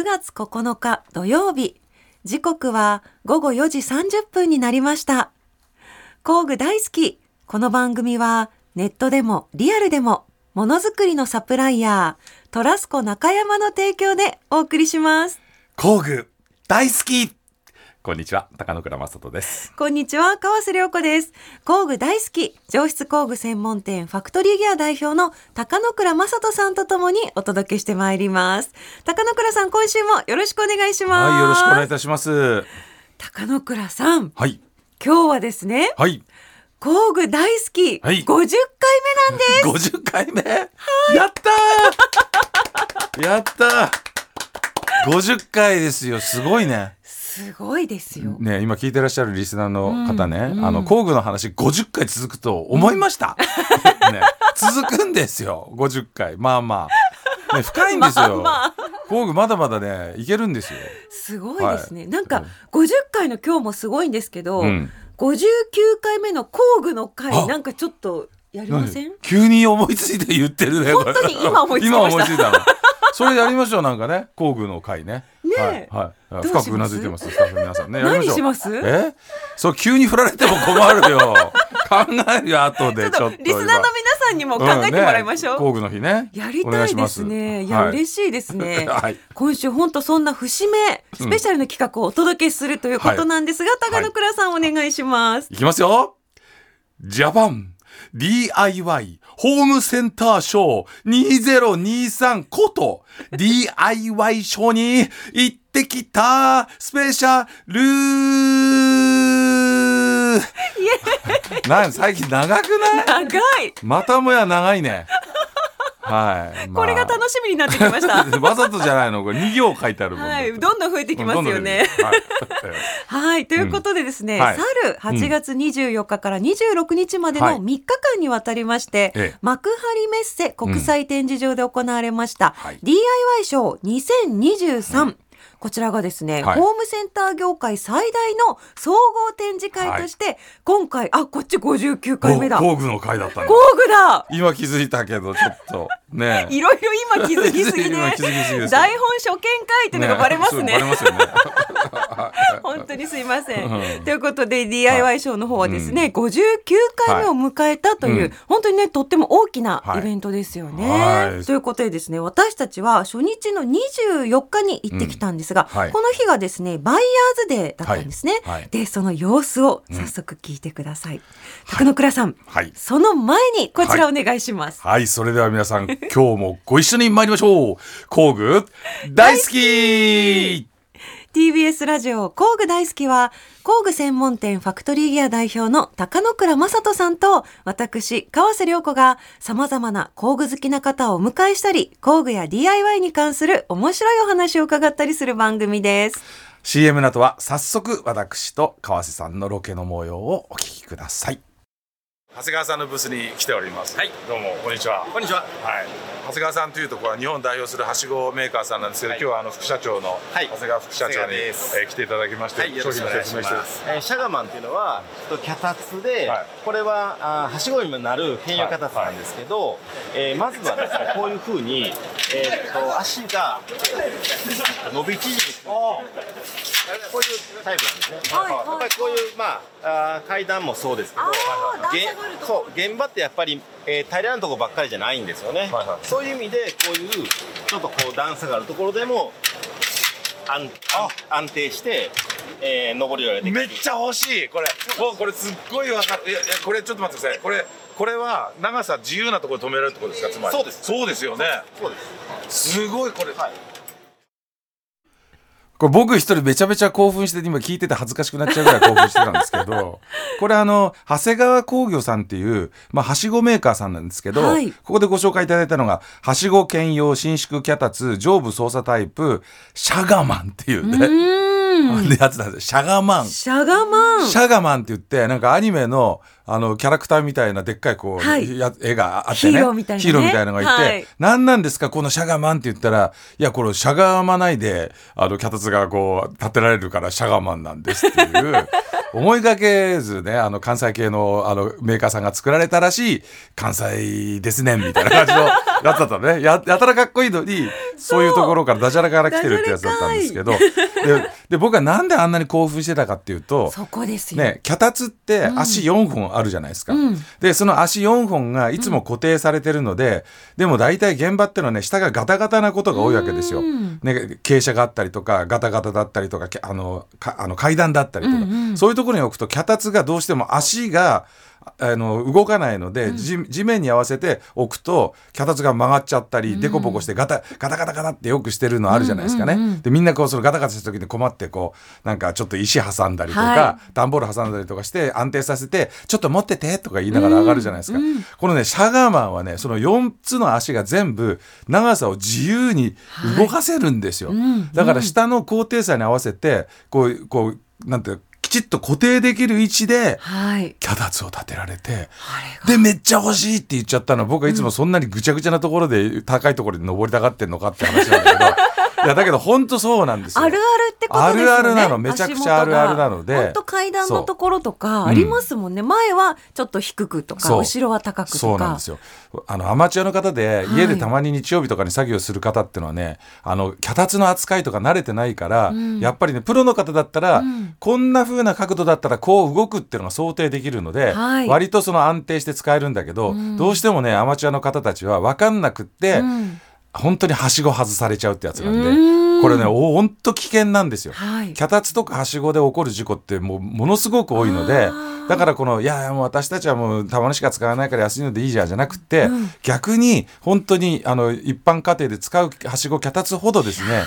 9月9日土曜日。時刻は午後4時30分になりました。工具大好き。この番組はネットでもリアルでもものづくりのサプライヤー、トラスコ中山の提供でお送りします。工具大好きこんにちは高野倉正人です。こんにちは、川瀬良子です。工具大好き、上質工具専門店ファクトリーギア代表の高野倉正人さんとともにお届けしてまいります。高野倉さん、今週もよろしくお願いします。はいよろしくお願いいたします。高野倉さん、はい。今日はですね、はい。工具大好き、はい。50回目なんです。50回目、やったー！やったー！50回ですよ。すごいねすごいですよ。ね今聞いてらっしゃるリスナーの方ね、うん。うんあの工具の話50回続くと思いました、ね、続くんですよ50回。まあまあ、ね、深いんですよ、まあま工具まだまだねいけるんですよ、すごいですね。はい。なんか、50回の今日もすごいんですけど、うん。59回目の工具の回、あ。なんかちょっとやりません？何？急に思いついて言ってるね。本当に今思いついたの。それやりましょうなんかね 工具の会ね。ねえはい、はい、深くうなずいてますスタッフの皆さんね。やりましょう何します？え？そう急に振られても困るよ。考えるよ後でちょっと。リスナーの皆さんにも考えてもらいましょう。んね工具の日ね。やりたいですね。いや、はい嬉しいですね。はい今週本当そんな節目スペシャルな企画をお届けするということなんですが、高野倉さんお願いします。いきますよ。ジャパン DIY ホームセンターショー2023こと DIY ショーに行ってきたスペシャルなん最近長くない？長い。またもや長いね。はい。まあ。これが楽しみになってきました。わざとじゃないの。これ2行書いてあるはい、どんどん増えてきますよね。はい。はい、ということでですね、うんはい。去る8月24日から26日までのはい。3日間にわたりまして、ええ幕張メッセ国際展示場で行われました、はい。DIY ショー2023、こちらがですね、はいホームセンター業界最大の総合展示会として、今回、あ、こっち59回目だ。工工具の回だったんだ。具だ今気づいたけどちょっとね。いろいろ今気づきすぎ 今ね。台本初見会っていうのがバレますねそうバレますよね。本当にすいません。うん。ということで DIY ショーの方はですね、59回目を迎えたという、うん本当にねとっても大きなはい。イベントですよね。はい。ということでですね私たちは初日の24日に行ってきたんですが、うん。はい。この日がですねバイヤーズデーだったんですね。はい。はい。でその様子を早速聞いてください。高野倉さん、はい。その前にこちらお願いします。はい、それでは皆さん、今日もご一緒に参りましょう。工具大好き TBS ラジオ工具大好きは工具専門店ファクトリーギア代表の高野倉正人さんと私川瀬良子が様々な工具好きな方をお迎えしたり工具や DIY に関する面白いお話を伺ったりする番組です。CM の後は早速私と川瀬さんのロケの模様をお聞きください。長谷川さんのブースに来ております。はい、どうもこんにちは。こんにちは。はい。長谷川さんというところは日本を代表するはしごメーカーさんなんですけど、はい。今日はあの副社長のはい。長谷川副社長に、えー来ていただきまして、はい、よろしくお願いします。えーシャガマンっていうのは、と脚立で、はい。これはあーはしごにもなる兼用脚立なんですけど、えーまずはですね、こういうふうに、えーっと足が伸び縮み。こういうタイプなんですね。はいはい。やっぱりこういうまああー階段もそうですけど、現場ってやっぱり、えー平らなところばっかりじゃないんですよね。はいはい。そういう意味でこういうちょっとこう段差があるところでも安安安定して、えー、上り下りができるめっちゃ欲しいこれ。もうこれすっごいわかる。いやいやこれちょっと待ってください。これこれは長さ自由なところで止められるってことですか？つまり。そうです。そうですよね。そうです。すごいこれ、はいこれ僕一人めちゃめちゃ興奮して今聞いてて恥ずかしくなっちゃうぐらい興奮してたんですけど これあの長谷川工業さんっていう、まあ、はしごメーカーさんなんですけど、はいここでご紹介いただいたのがはしご兼用伸縮脚立上部操作タイプシャガマンっていううね、ーん。でやつなんですシャガマンシャガマン。シャガマンって言ってなんかアニメのあのキャラクターみたいなでっかいこう、はい。や絵があってね。ヒーローみたいなね。ヒーローみたいなのがいて、はい。何なんですかこのしゃがまんって言ったらいやこれしゃがまないであの脚立がこう立てられるからしゃがまんなんですっていう 思いがけずねあの関西系のあのメーカーさんが作られたらしい関西ですねみたいな感じのやつだったのね。ややたらかっこいいのにそういうところからダジャレから来てるってやつだったんですけど。でで僕はなんであんなに興奮してたかっていうとそこですよ。ね、脚立って足4本あるじゃないですか、うん。でその足4本がいつも固定されてるので、でも大体現場ってのはね下がガタガタなことが多いわけですよ。うんね、傾斜があったりとかガタガタだったりとかけあのかあの階段だったりとか、うんうん。そういうところに置くと脚立がどうしても足があの動かないので、地地面に合わせて置くと脚立が曲がっちゃったり、デコボコしてガタガタガタガタってよくしてるのあるじゃないですかね。うんうんうん。でみんなこうそのガタガタした時に困ってこうなんかちょっと石挟んだりとか、は段ボール挟んだりとかして安定させてちょっと持っててとか言いながら上がるじゃないですか、うんうん。このねシャガーマンはねその4つの足が全部長さを自由に動かせるんですよ、はい。うん。だから下の高低差に合わせてこうこうなんてきちっと固定できる位置ではい。脚立を立てられてでめっちゃ欲しいって言っちゃったのは僕はいつもそんなにぐちゃぐちゃなところで高いところに登りたがってんのかって話なんだけど いやだけど本当そうなんですよ。あるあるってことですよね。あるあるなの。めちゃくちゃあるあるなので。本当階段のところとかありますもんね。前はちょっと低くとか、後ろは高くとか。そうなんですよ。あのアマチュアの方ではい。家でたまに日曜日とかに作業する方っていうのはね、あの脚立の扱いとか慣れてないから、ん。やっぱりねプロの方だったら、うん。こんな風な角度だったらこう動くっていうのが想定できるので、はい。割とその安定して使えるんだけど、うん。どうしてもねアマチュアの方たちは分かんなくって、うん本当にはしご外されちゃうってやつなんで、これねお本当危険なんですよ。はい。脚立とかはしごで起こる事故ってもうものすごく多いのでだからこの「いやもう私たちはもうたまにしか使わないから安いのでいいじゃん」じゃなくて、うん逆に本当にあの一般家庭で使うはしご脚立ほどですね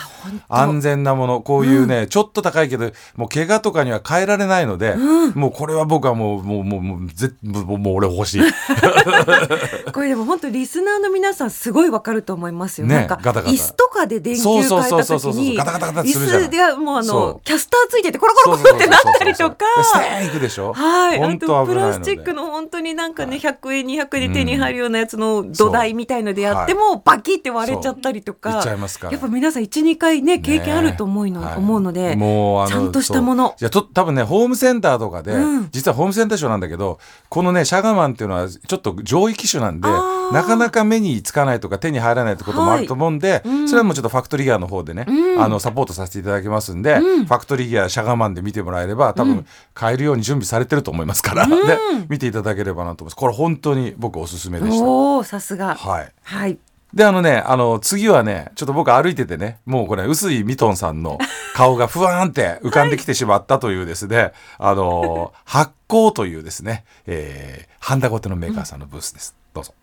安全なものこういうね、ちょっと高いけどもう怪我とかには変えられないので、うんもうこれは僕はもうもうもうもうぜもうもう俺欲しい。これでも本当リスナーの皆さんすごいわかると思いますよ。ねなんかガタガタ椅子とかで電球変えたそうそうそう時に椅子がもうあのキャスターついててコロコロコロってなったりとか。ステーンいくでしょはい、プラスチックの本当になんかね、100円200円で手に入るようなやつの土台みたいのでやってもバキって割れちゃったりとか、やっぱ皆さん12回ね経験あると思うの,、思うのでちゃんとしたものいやと多分ねホームセンターとかで、うん実はホームセンターショーなんだけどこのねシャガマンっていうのはちょっと上位機種なんでなかなか目につかないとか手に入らないってこともあると思うんで、うんそれはもうちょっとファクトリーギアの方でね、うんあのサポートさせていただきますんで、うんファクトリーギアシャガマンで見てもらえれば多分うん買えるように準備されてると思いますから、うんで 見ていただければなと思いますこれ本当に僕おすすめでした。おおさすがはいはいで、あのね、あの、次はね、ちょっと僕歩いててね、もうこれ、臼井ミトンさんの顔がふわーんって浮かんできてしまったというですね、あの、発光というですね、えー、ハンダゴテのメーカーさんのブースです。どうぞ。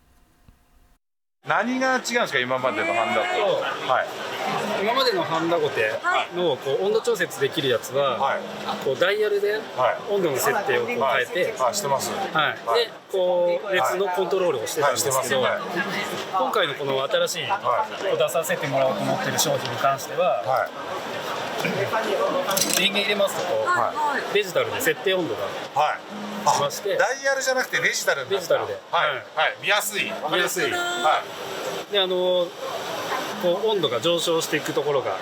何が違うんですか、今までのハンダと。はい。今までのハンダゴテのこう温度調節できるやつは、はい。こうダイヤルではい。温度の設定を変えて、はい、してます。はいでこう熱のコントロールをしてたんですけど、はい今回のこの新しい、こう出させてもらおうと思ってる商品に関してははい。電源入れますとはいデジタルで設定温度がはい。しましてイヤルじゃなくてデジタルデジタルではい。はい。見やすい。わかりやすいはい。であのこう温度が上昇していくところが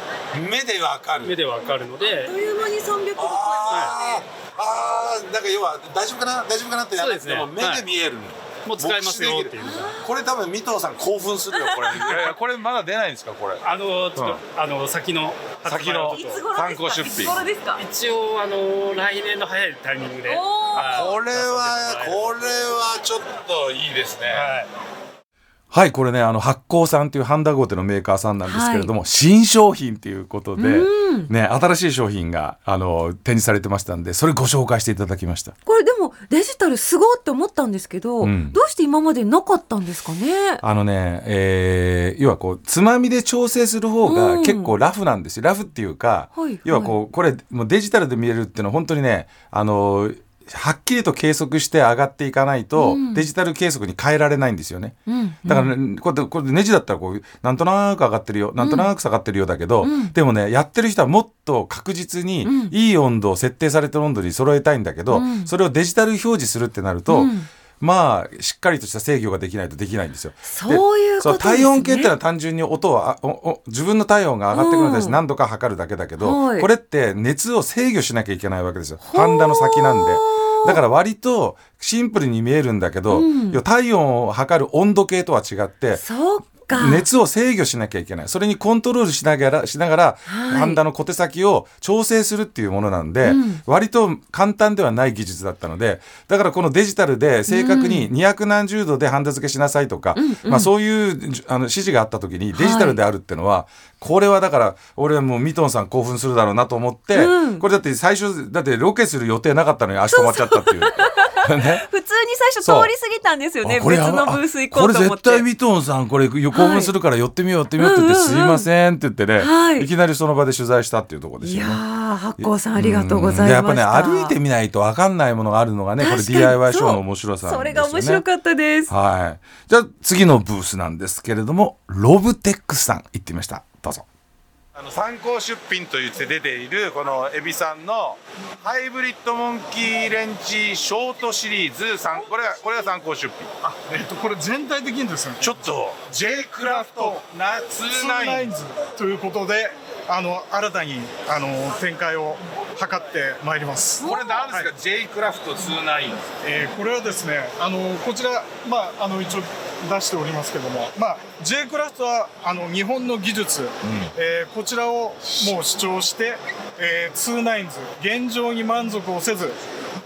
目でわかる。目でわかるのであっという間に300度超えあーあーなんか要は大丈夫かな？大丈夫かなってやらなくてもそうですね。目で見える、もう使えますよっていうこれ多分三藤さん興奮するよこれ。いやいやこれまだ出ないんですかこれ？あのちょっと、うん。あの先の先の参考出品。いつ頃ですか？一応あの来年の早いタイミングで、これはこれはちょっといいですね。はいはいこれねあの発光さんっていうハンダゴテのメーカーさんなんですけれども、新商品っていうことで、うん。ね新しい商品があの展示されてましたんでそれご紹介していただきました。これでもデジタルすごいって思ったんですけど、うん。どうして今までなかったんですかね？あのね、えー要はこうつまみで調整する方うん。が結構ラフなんですよ。ラフっていうか、はい。要はこうこれもうデジタルで見れるっていうのは本当にねあのはっきりと計測して上がっていかないと、うん。デジタル計測に変えられないんですよね。うん。だから、ねこうやってこれネジだったらこうなんとなく上がってるよなんとなく下がってるよだけど、うん。でもねやってる人はもっと確実にうん。いい温度を設定されてる温度に揃えたいんだけど、うん。それをデジタル表示するってなると、うんまあしっかりとした制御ができないとできないんですよ。そういうことですね。体温計ってのは単純に音をあおお自分の体温が上がってくるのに対してうん何度か測るだけだけど、はい。これって熱を制御しなきゃいけないわけですよ。ハンダの先なんで。だから割とシンプルに見えるんだけど、うん。体温を測る温度計とは違って熱を制御しなきゃいけない。それにコントロールしながらしながら、はい。ハンダの小手先を調整するっていうものなんで、うん。割と簡単ではない技術だったのでだからこのデジタルで正確に200何十度でハンダ付けしなさいとか、うんうん。まあ、そういうじあの指示があった時にデジタルであるっていうのは、これはだから俺はもうミトンさん興奮するだろうなと思って、うん。これだって最初だってロケする予定なかったのに足止まっちゃったっていう。ね。普通に最初そう通り過ぎたんですよね別のブース行こうと思って。あこれ絶対ミトンさんこれ興奮するから寄ってみよう寄ってみようって言って、すいませんって言ってね、はいい、きなりその場で取材したっていうところですいやよね。ー発行さんありがとうございましやっぱね歩いてみないと分かんないものがあるのがねこれ DIY ショーの面白さね。それが面白かったですはい。じゃあ次のブースなんですけれどもロブテックスさん行ってみましたどうぞ。あの参考出品と言って出ているこのエビさんのハイブリッドモンキーレンチショートシリーズ3これがこれが参考出品。あ、えっとこれ全体的にですね、ちょっと J クラフトなツーナイ29ンズということで、あの新たにあの展開を図ってまいります。これ何ですか、J クラフト29えーこれはですね、あのこちらまああの一応出しておりますけども、まあ J クラフトはあの日本の技術、えーこちらをもう主張して、えー、ツーナインズ現状に満足をせず、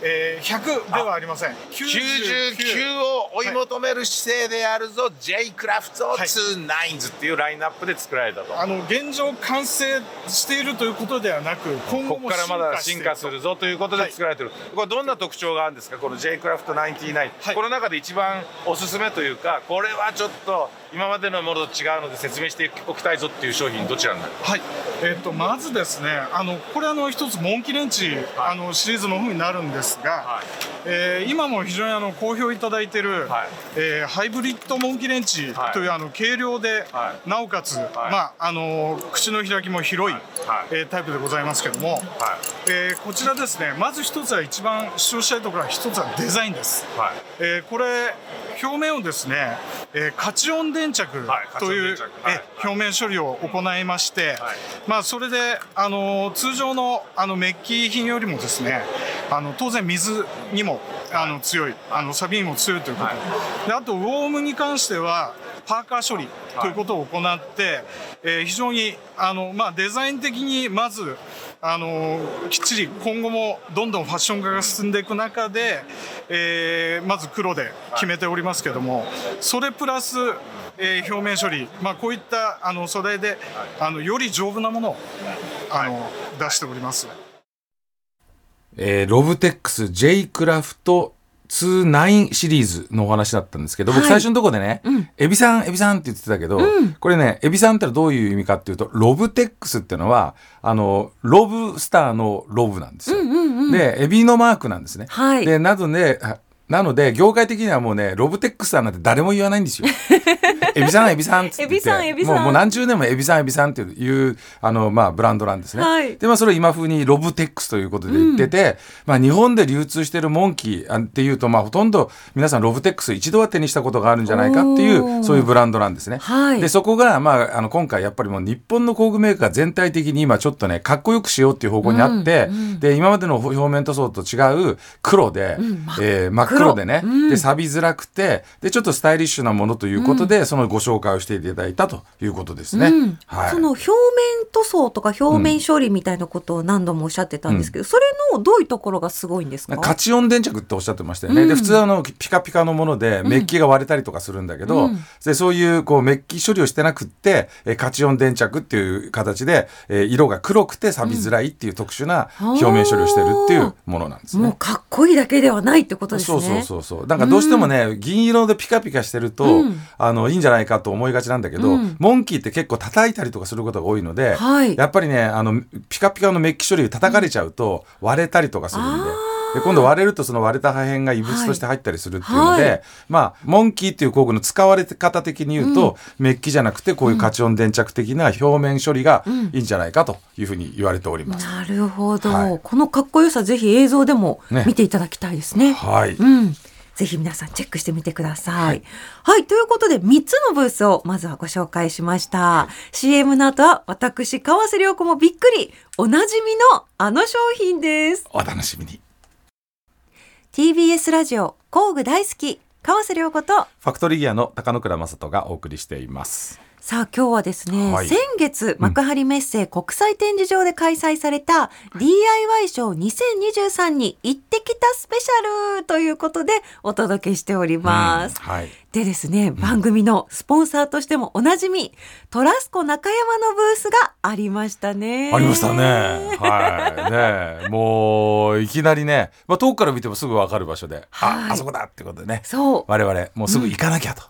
えー、100ではありません。99を追い求める姿勢であるぞ、J クラフトはい29っていうラインナップで作られたと、あの現状完成しているということではなく今後もここからまだ進化するぞということで作られてる、これどんな特徴があるんですか？この J クラフト99、はい。この中で一番おすすめというかこれはちょっと今までのものと違うので説明しておきたいぞっていう商品どちらになる？はい、えっとまずですねあのこれあの一つモンキレンチ、あのシリーズの方になるんですが、はい。えー今も非常にあの好評いただいている、はい。えーハイブリッドモンキレンチはい。という、あの軽量で、はなおかつ、い。まああの口の開きも広い、はい。えータイプでございますけども、はい。えーこちらですねまず一つは一番主張したいところは一つはデザインです。はい。えーこれ表面をですね、えー、カチオン電着はいという、カチオン電着はい。え表面処理を行いまして、はい。まあそれであの通常のあのメッキ品よりもですねあの当然水にもあの強いあの錆にも強いということ、はい。であとウォームに関してはパーカー処理ということを行って、えー非常にあの、まあ、デザイン的にまずあのきっちり今後もどんどんファッション化が進んでいく中で、えーまず黒で決めておりますけどもそれプラス、えー表面処理、まあ、こういったあの素材であのより丈夫なものをあの出しております。えーロブテックス J クラフト29シリーズのお話だったんですけど、僕はい。最初のところでね、うん。エビさん、エビさんって言ってたけど、うん。これね、エビさんってのはどういう意味かっていうと、ロブテックスっていうのは、あの、ロブスターのロブなんですよ。うんうんうん。で、エビのマークなんですね。はい。で、なので、あなので、業界的にはもうね、ロブテックスさんなんて誰も言わないんですよ。エビさん、エビさんっつってもうもう何十年もエビさん、エビさんっていう、あの、まあ、ブランドなんですね。はい。で、まあ、それを今風にロブテックスということで言ってて、まあ、日本で流通してるモンキーっていうと、まあ、ほとんど皆さんロブテックス一度は手にしたことがあるんじゃないかっていう、そういうブランドなんですね。はい。で、そこが、まあ、あの、今回やっぱりもう日本の工具メーカー全体的に今ちょっとね、かっこよくしようっていう方向にあって、うんうん。で、今までの表面塗装と違う黒で、ん。真っえー真っ黒。でね、うん。で、錆びづらくて、で、ちょっとスタイリッシュなものということで、そのご紹介をしていただいたということですね。うん。はい。その表面塗装とか表面処理みたいなことを何度もおっしゃってたんですけど、それのどういうところがすごいんですかカチオン電着っておっしゃってましたよね。うん。で、普通あの、ピカピカのもので、メッキが割れたりとかするんだけど、うん。でそういう、こう、メッキ処理をしてなくって、えーカチオン電着っていう形で、えー色が黒くて錆びづらいっていう特殊な表面処理をしてるっていうものなんですね。もうかっこいいだけではないってことですね。そうそうそう。そう。なんかどうしてもね、銀色でピカピカしてると、うん。あの、いいんじゃないかと思いがちなんだけど、うん。モンキーって結構叩いたりとかすることが多いので、はい。やっぱりね、あの、ピカピカのメッキ処理で叩かれちゃうと割れたりとかするんで。で今度割れるとその割れた破片が異物として入ったりするっていうので、はいまあモンキーっていう工具の使われ方的に言うと、メッキじゃなくてこういうカチョン粘着的な表面処理がいいんじゃないかというふうに言われております。なるほど、はいこのかっこよさぜひ映像でもね見ていただきたいですね。はい、うん。ぜひ皆さんチェックしてみてください。はい。ということで、3つのブースをまずはご紹介しました。CM の後は、私、川瀬良子もびっくり、おなじみのあの商品です。お楽しみに。TBS ラジオ、工具大好き、川瀬良子と、ファクトリーギアの高野倉正人がお送りしています。さあ今日はですね、はい先月幕張メッセ国際展示場で開催された DIY ショー2023に行ってきたスペシャルということでお届けしております。うんはい。でですね、番組のスポンサーとしてもおなじみ、トラスコ中山のブースがありましたね。ありましたね。はい。ねもう、いきなりね、まあ、遠くから見てもすぐわかる場所で、はいあ、あそこだってことでね。そう、我々、もうすぐ行かなきゃと。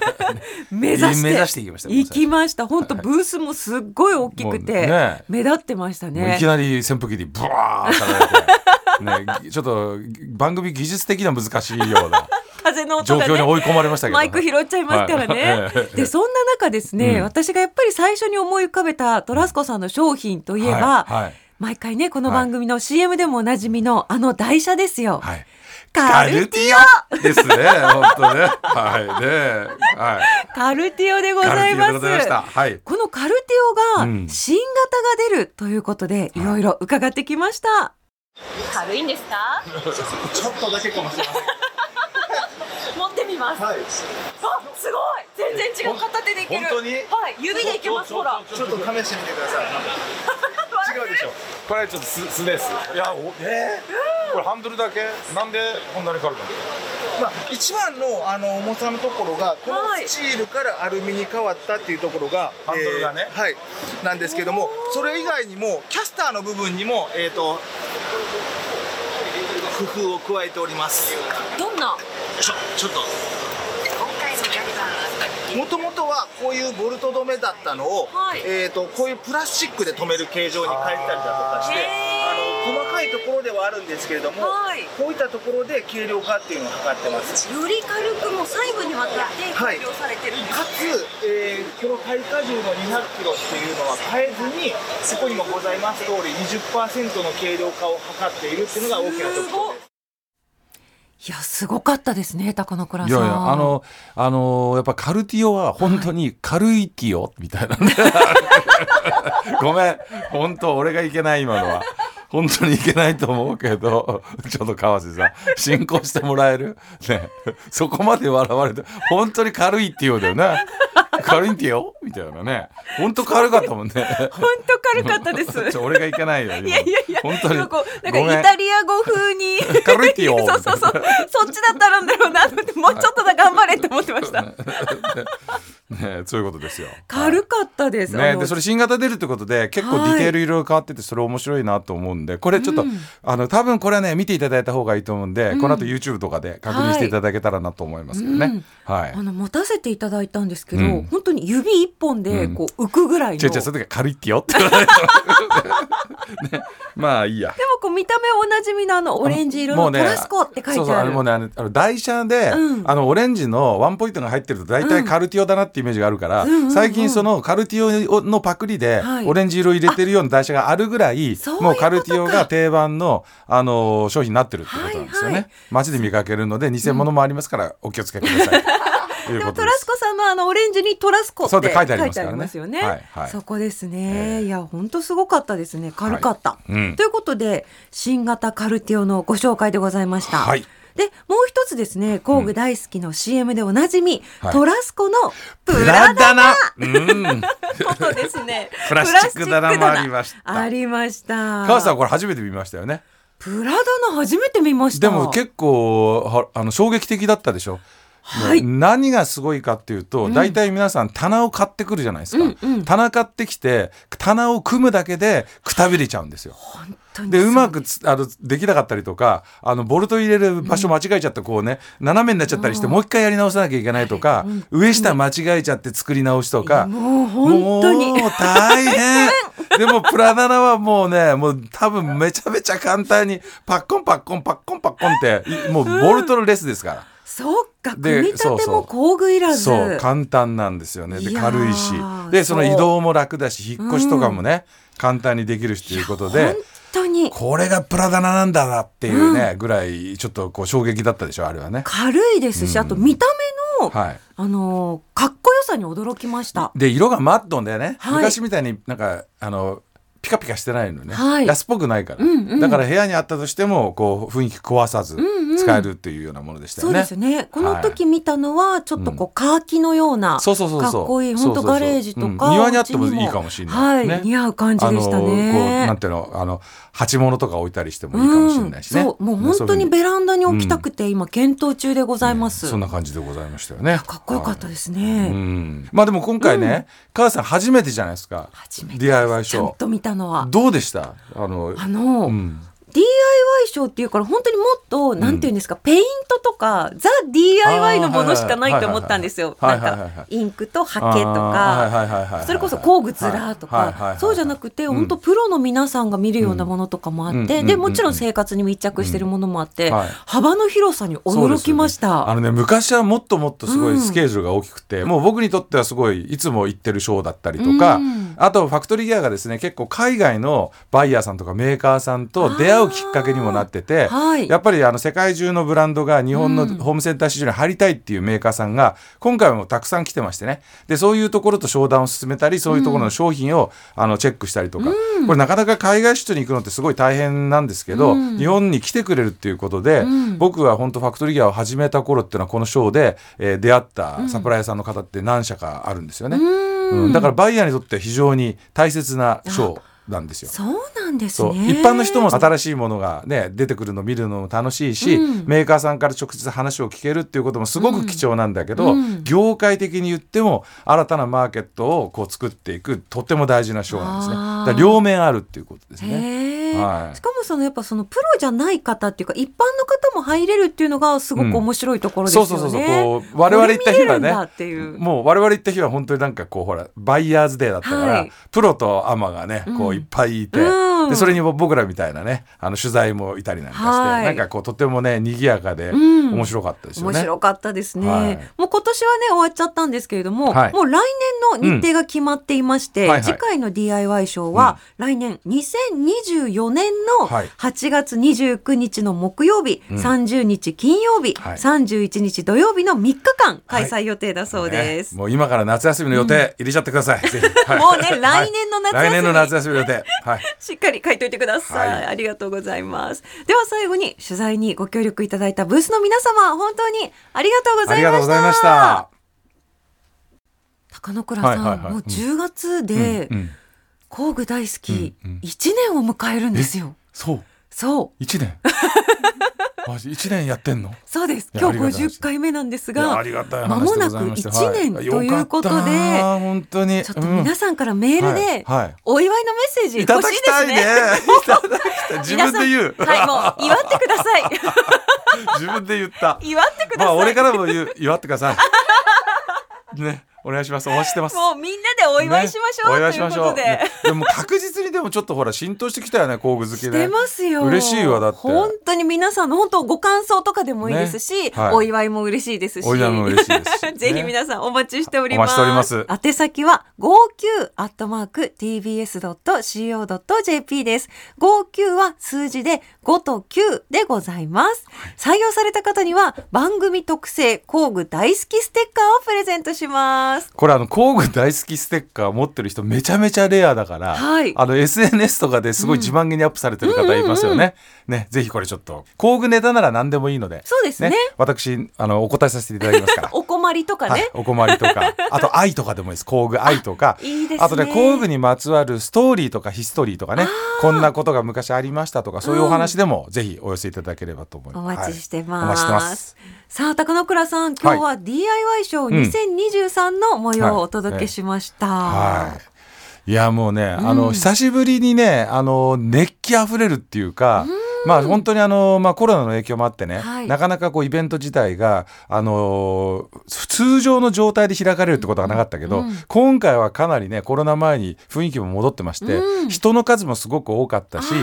目指して。していきました行きました。本当ブースもすっごい大きくて、ね目立ってましたねいき。なり扇風機でブワーッね、ちょっと番組技術的には難しいような風の音がね。状況に追い込まれましたけど。マイク拾っちゃいますからね。はいで、そんな中ですね、うん私がやっぱり最初に思い浮かべたトラスコさんの商品といえば、はいはい毎回ね、この番組の CM でもおなじみのあの台車ですよ。はい。カルティオですね。本当ね。はいね。はい。オカルティオでございます。はい。このカルティオがうん新型が出るということで、いろいろ伺ってきました。軽いんですか？ちょっとだけかもしれません。ます。はい。あ、すごい。全然違う。片手でいける。本当に？はい、指でいけます、ほら。ちょっと試してみてください。違うでしょ。これちょっと素素です。いやおえー、これハンドルだけ？なんでこんなに軽いの？まあ、一番のあの重さのところがこのはいスチールからアルミに変わったっていうところが、ハンドルがね。えーはい。なんですけどもそれ以外にもキャスターの部分にもえっ、と工夫を加えております。どんな？よいしょちょっと。もともとはこういうボルト止めだったのを、はい。えー、とこういうプラスチックで止める形状に変えたりだとかして細かいところではあるんですけれども、はいこういったところで軽量化っていうのを図ってますより軽くも細部にわたってはい改良されてるんですかつ、えーこの耐荷重の200キロっていうのは変えずにそこにもございます通り20%の軽量化を図っているっていうのが大きな特徴ですいや、すごかったですね、高野倉さん。いやいや、あの、あのやっぱカルティオは本当に軽いティオみたいなね。ごめん。本当、俺がいけない今のは。本当にいけないと思うけど、ちょっと川瀬さん、進行してもらえる？ね。そこまで笑われて、本当に軽いって言うだよね。軽いってよ？みたいなね。本当軽かったもんね。本当軽かったです。俺がいけないよ。今いやいやいや、本当に。なんかイタリア語風に。軽いってよ そうそうそう。そっちだったらんだろうなもうちょっとだ頑張れって思ってました。ね、そういうことですよ。軽かったです。あね、のでそれ新型出るってことで結構ディテールいろいろ変わっててそれ面白いなと思うんでこれちょっと、あの多分これはね見ていただいた方がいいと思うんで、この後 YouTube とかで確認していただけたらなと思いますけどね。はい。あの持たせていただいたんですけど、うん本当に指一本でこう浮くぐらいの。違う違うそれが軽いってよって言われた、ね、まあいいや。でもこう見た目おなじみのあのオレンジ色のトラスコって書いてある。そうそうあのもうねあの台車で、うんあのオレンジのワンポイントが入ってると大体カルティオだなってイメージがあるから、最近そのカルティオのパクリではいオレンジ色入れてるような台車があるぐらい、もうカルティオが定番のあの商品になってるってことなんですよね。街で見かけるので偽物もありますからお気をつけください。でも。トラスコさんのあのオレンジにトラスコってそうで書いてありますからねね。はいはいそこですね。いや本当すごかったですね。軽かった。はいうんということで新型カルティオのご紹介でございました。はいでもう一つですね工具大好きの CM でおなじみ、はいトラスコのププラダナうん。ことですね。プラスチック棚もありましたありました。川瀬さんこれ初めて見ましたよね。プラダナ初めて見ました。でも結構はあの衝撃的だったでしょ。はい。何がすごいかっていうと、大体皆さん棚を買ってくるじゃないですか、うんうん棚買ってきて棚を組むだけでくたびれちゃうんですよ。本当にでそうまくつあのできなかったりとかあのボルト入れる場所間違えちゃってこうね、斜めになっちゃったりして、もう一回やり直さなきゃいけないとか、上下間違えちゃって作り直しとか。もう本当に。もう大変。でもプラダナはもうねもう多分めちゃめちゃ簡単にパッコンパッコンパッコンパッコンっていもうボルトのレスですから。そうかで組み立ても工具いらず。そう簡単なんですよね。で軽いし。でその移動も楽だし引っ越しとかもね、簡単にできるしということで本当に。これがプラダナなんだなっていうね、ぐらいちょっとこう衝撃だったでしょあれはね。軽いですし、あと見た目の、はい。あのーかっこよさに驚きました。で色がマットでね、はい。昔みたいになんかあのピカピカしてないのね、はい。安っぽくないから、うんうん。だから部屋にあったとしてもこう雰囲気壊さず。んうん使えるっていうようなものでしたよね。そうですね。この時見たのは、ちょっとこう、カーキのような、かっこいい、本当ガレージとか、うん庭にあってもいいかもしれないはい、ね似合う感じでしたあのこうなねん。ていうのあの鉢物とか置いたりしてもいいかもしれないしね。うんそう、もう本当にベランダに置きたくて、今検討中でございます。そんな感じでございましたよね。かっこよかったですうね。ん、まあでも今回ね、母さん初めてじゃないですか。初めて DIY ショー。ちゃんと見たのは。どうでした？あの、あの、うん DIY ショーっていうから本当にもっと、なんていうんですかペイントとかザ DIY のものしかないと思ったんですよ。はないんかインクとハケとかそれこそ工具ずらーとかそうじゃなくて本当プロの皆さんが見るようなものとかもあってでもちろん生活に密着してるものもあってはい。幅の広さに驚きました。あのね昔はもっともっとすごいスケージュールが大きくて、もう僕にとってはすごいいつも行ってるショーだったりとか、うん。あとファクトリーギアがですね結構海外のバイヤーさんとかメーカーさんと出会うきっかけにもなってて、はい。やっぱりあの世界中のブランドが日本のうん。ホームセンター市場に入りたいっていうメーカーさんが今回もたくさん来てましてね。でそういうところと商談を進めたりそういうところの商品を、あのチェックしたりとか、これなかなか海外出張に行くのってすごい大変なんですけど、うん。日本に来てくれるっていうことで、うん。僕は本当ファクトリーギアを始めた頃っていうのはこのショーで、えー出会ったサプライヤーさんの方って何社かあるんですよね。うん。だからバイヤーにとって非常に大切なショーなんですよ。そうなんですね。一般の人も新しいものがね出てくるのを見るのも楽しいし、うんメーカーさんから直接話を聞けるっていうこともすごく貴重なんだけど、うん業界的に言っても新たなマーケットをこう作っていくとっても大事なショーなんですね。両面あるっていうことですね。はい。しかもそのやっぱそのプロじゃない方っていうか一般の方も入れるっていうのがすごく面白いところですよね。そうそうそうそうこう我々行った日はね。もう我々行った日は本当になんかこうほらバイヤーズデーだったから、はい。プロとアマがねこういっぱいいて、うんでそれに僕らみたいなねあの取材もいたりなんかして、はい。なんかこうとてもね賑やかでうん。面白かったですよね。面白かったですね、はい。もう今年はね終わっちゃったんですけれども、はい。もう来年の日程が決まっていまして、うん。はいはい。次回の DIY ショーは来年2024年のはい。8月29日の木曜日、うん。30日金曜日、はい。31日土曜日の3日間開催予定だそうです。ねもう今から夏休みの予定入れちゃってください。もうねはい。来年の夏休み。来年の夏休みの予定。はい。しっかり書いといてください、はい。ありがとうございます。では最後に取材にご協力いただいたブースの皆様、本当にありがとうございました。高野倉さん、はいはいはい。もう10月でうんうん。工具大好きうんうん。1年を迎えるんですよ。そう。そう、一年？マジ一年やってんの？そうです。今日ありがたいです50回目なんですがあ、りがたい間もなく話でございました1年はいということでよかったな本当にちょっと皆さんからメールではいはいお祝いのメッセージ欲しいですね。ね。自分で言う。はい、もう祝ってください。自分で言った。祝ってください。まあ俺からも言う祝ってください。ね、お願いします。お待ちしてます。もうみんなでお祝いしましょう、ねお祝いしましょう。ということで。ねでも確実にでもちょっとほら浸透してきたよね工具好きしね。てますよ。嬉しいわだって本当に皆さんの本当ご感想とかでもいいですし、ねはいお祝いも嬉しいですし。お祝いも嬉しいです ぜひ皆さんお待ちしております。お待ちしております宛先は59アットマーク tbs.co.jp です。59は数字で5と9でございます。採用された方には番組特製工具大好きステッカーをプレゼントします。これあの工具大好きステッカー持ってる人めちゃめちゃレアだから、はいあの SNS とかですごい自慢げにアップされてる方いますよね。ね、ぜひこれちょっと工具ネタなら何でもいいので、そうですね私あのお答えさせていただきますから。お困りとかね。はい、お困りとか、あと愛とかでもいいです。工具愛とか、いいですねあとね工具にまつわるストーリーとかヒストリーとかね、こんなことが昔ありましたとか、そういうお話でもぜひお寄せいただければと思いおます。待ちしてはいおます。待ちしてます。さあ、高野倉さん、今日は DIY ショー2023の模様をお届けしました。はい。いやもうね、あの久しぶりにねあの熱気あふれるっていうか、まあ本当にあの、まあ、コロナの影響もあってね、はい。なかなかこうイベント自体が、あのー通常の状態で開かれるってことがなかったけど、今回はかなりねコロナ前に雰囲気も戻ってまして、うん。人の数もすごく多かったし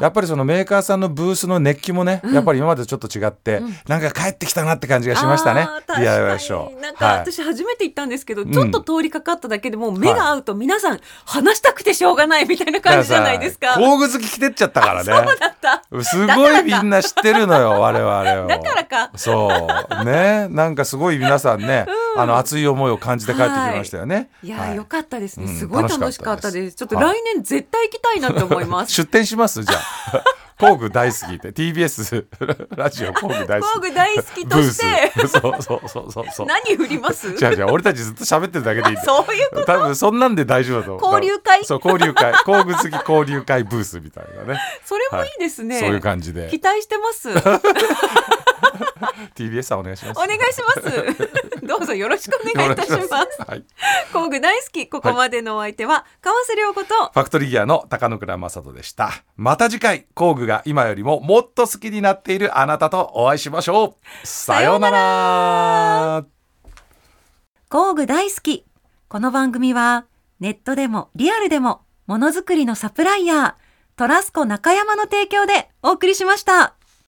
やっぱりそのメーカーさんのブースの熱気もね、やっぱり今までとちょっと違って、なんか帰ってきたなって感じがしましたね DIY ショー。なんかはい私初めて行ったんですけど、んちょっと通りかかっただけでもう目が合うと皆さん話したくてしょうがないみたいな感じじゃないですか。工具好き来てっちゃったからね。そうだった。すごいみんな知ってるのよ我々を。だからかそうねなんかすごい皆さんね、あの熱い思いを感じて帰ってきましたよね。いやー、はいよかったですね。うんすごい楽しかったです。ちょっと来年絶対行きたいなと思います。出店します？じゃあ。工具大好きって TBS ラジオ工具大好き。工具大好きとしてそうそうそうそうそう。何振ります？じゃあじゃあ俺たちずっと喋ってるだけでいいそういうこと？多分そんなんで大丈夫だと思う。交流会？そう交流会工具好き交流会ブースみたいなね。それもいいですね。そういう感じで期待してます。TBS さんお願いします。お願いします。どうぞよろしくお願いいたします。はい。工具大好き。ここまでのお相手は、川瀬良子と、ファクトリーギアの高野倉正人でした。また次回、工具が今よりももっと好きになっているあなたとお会いしましょう。さようなら。工具大好き。この番組は、ネットでもリアルでも、ものづくりのサプライヤー、トラスコ中山の提供でお送りしました。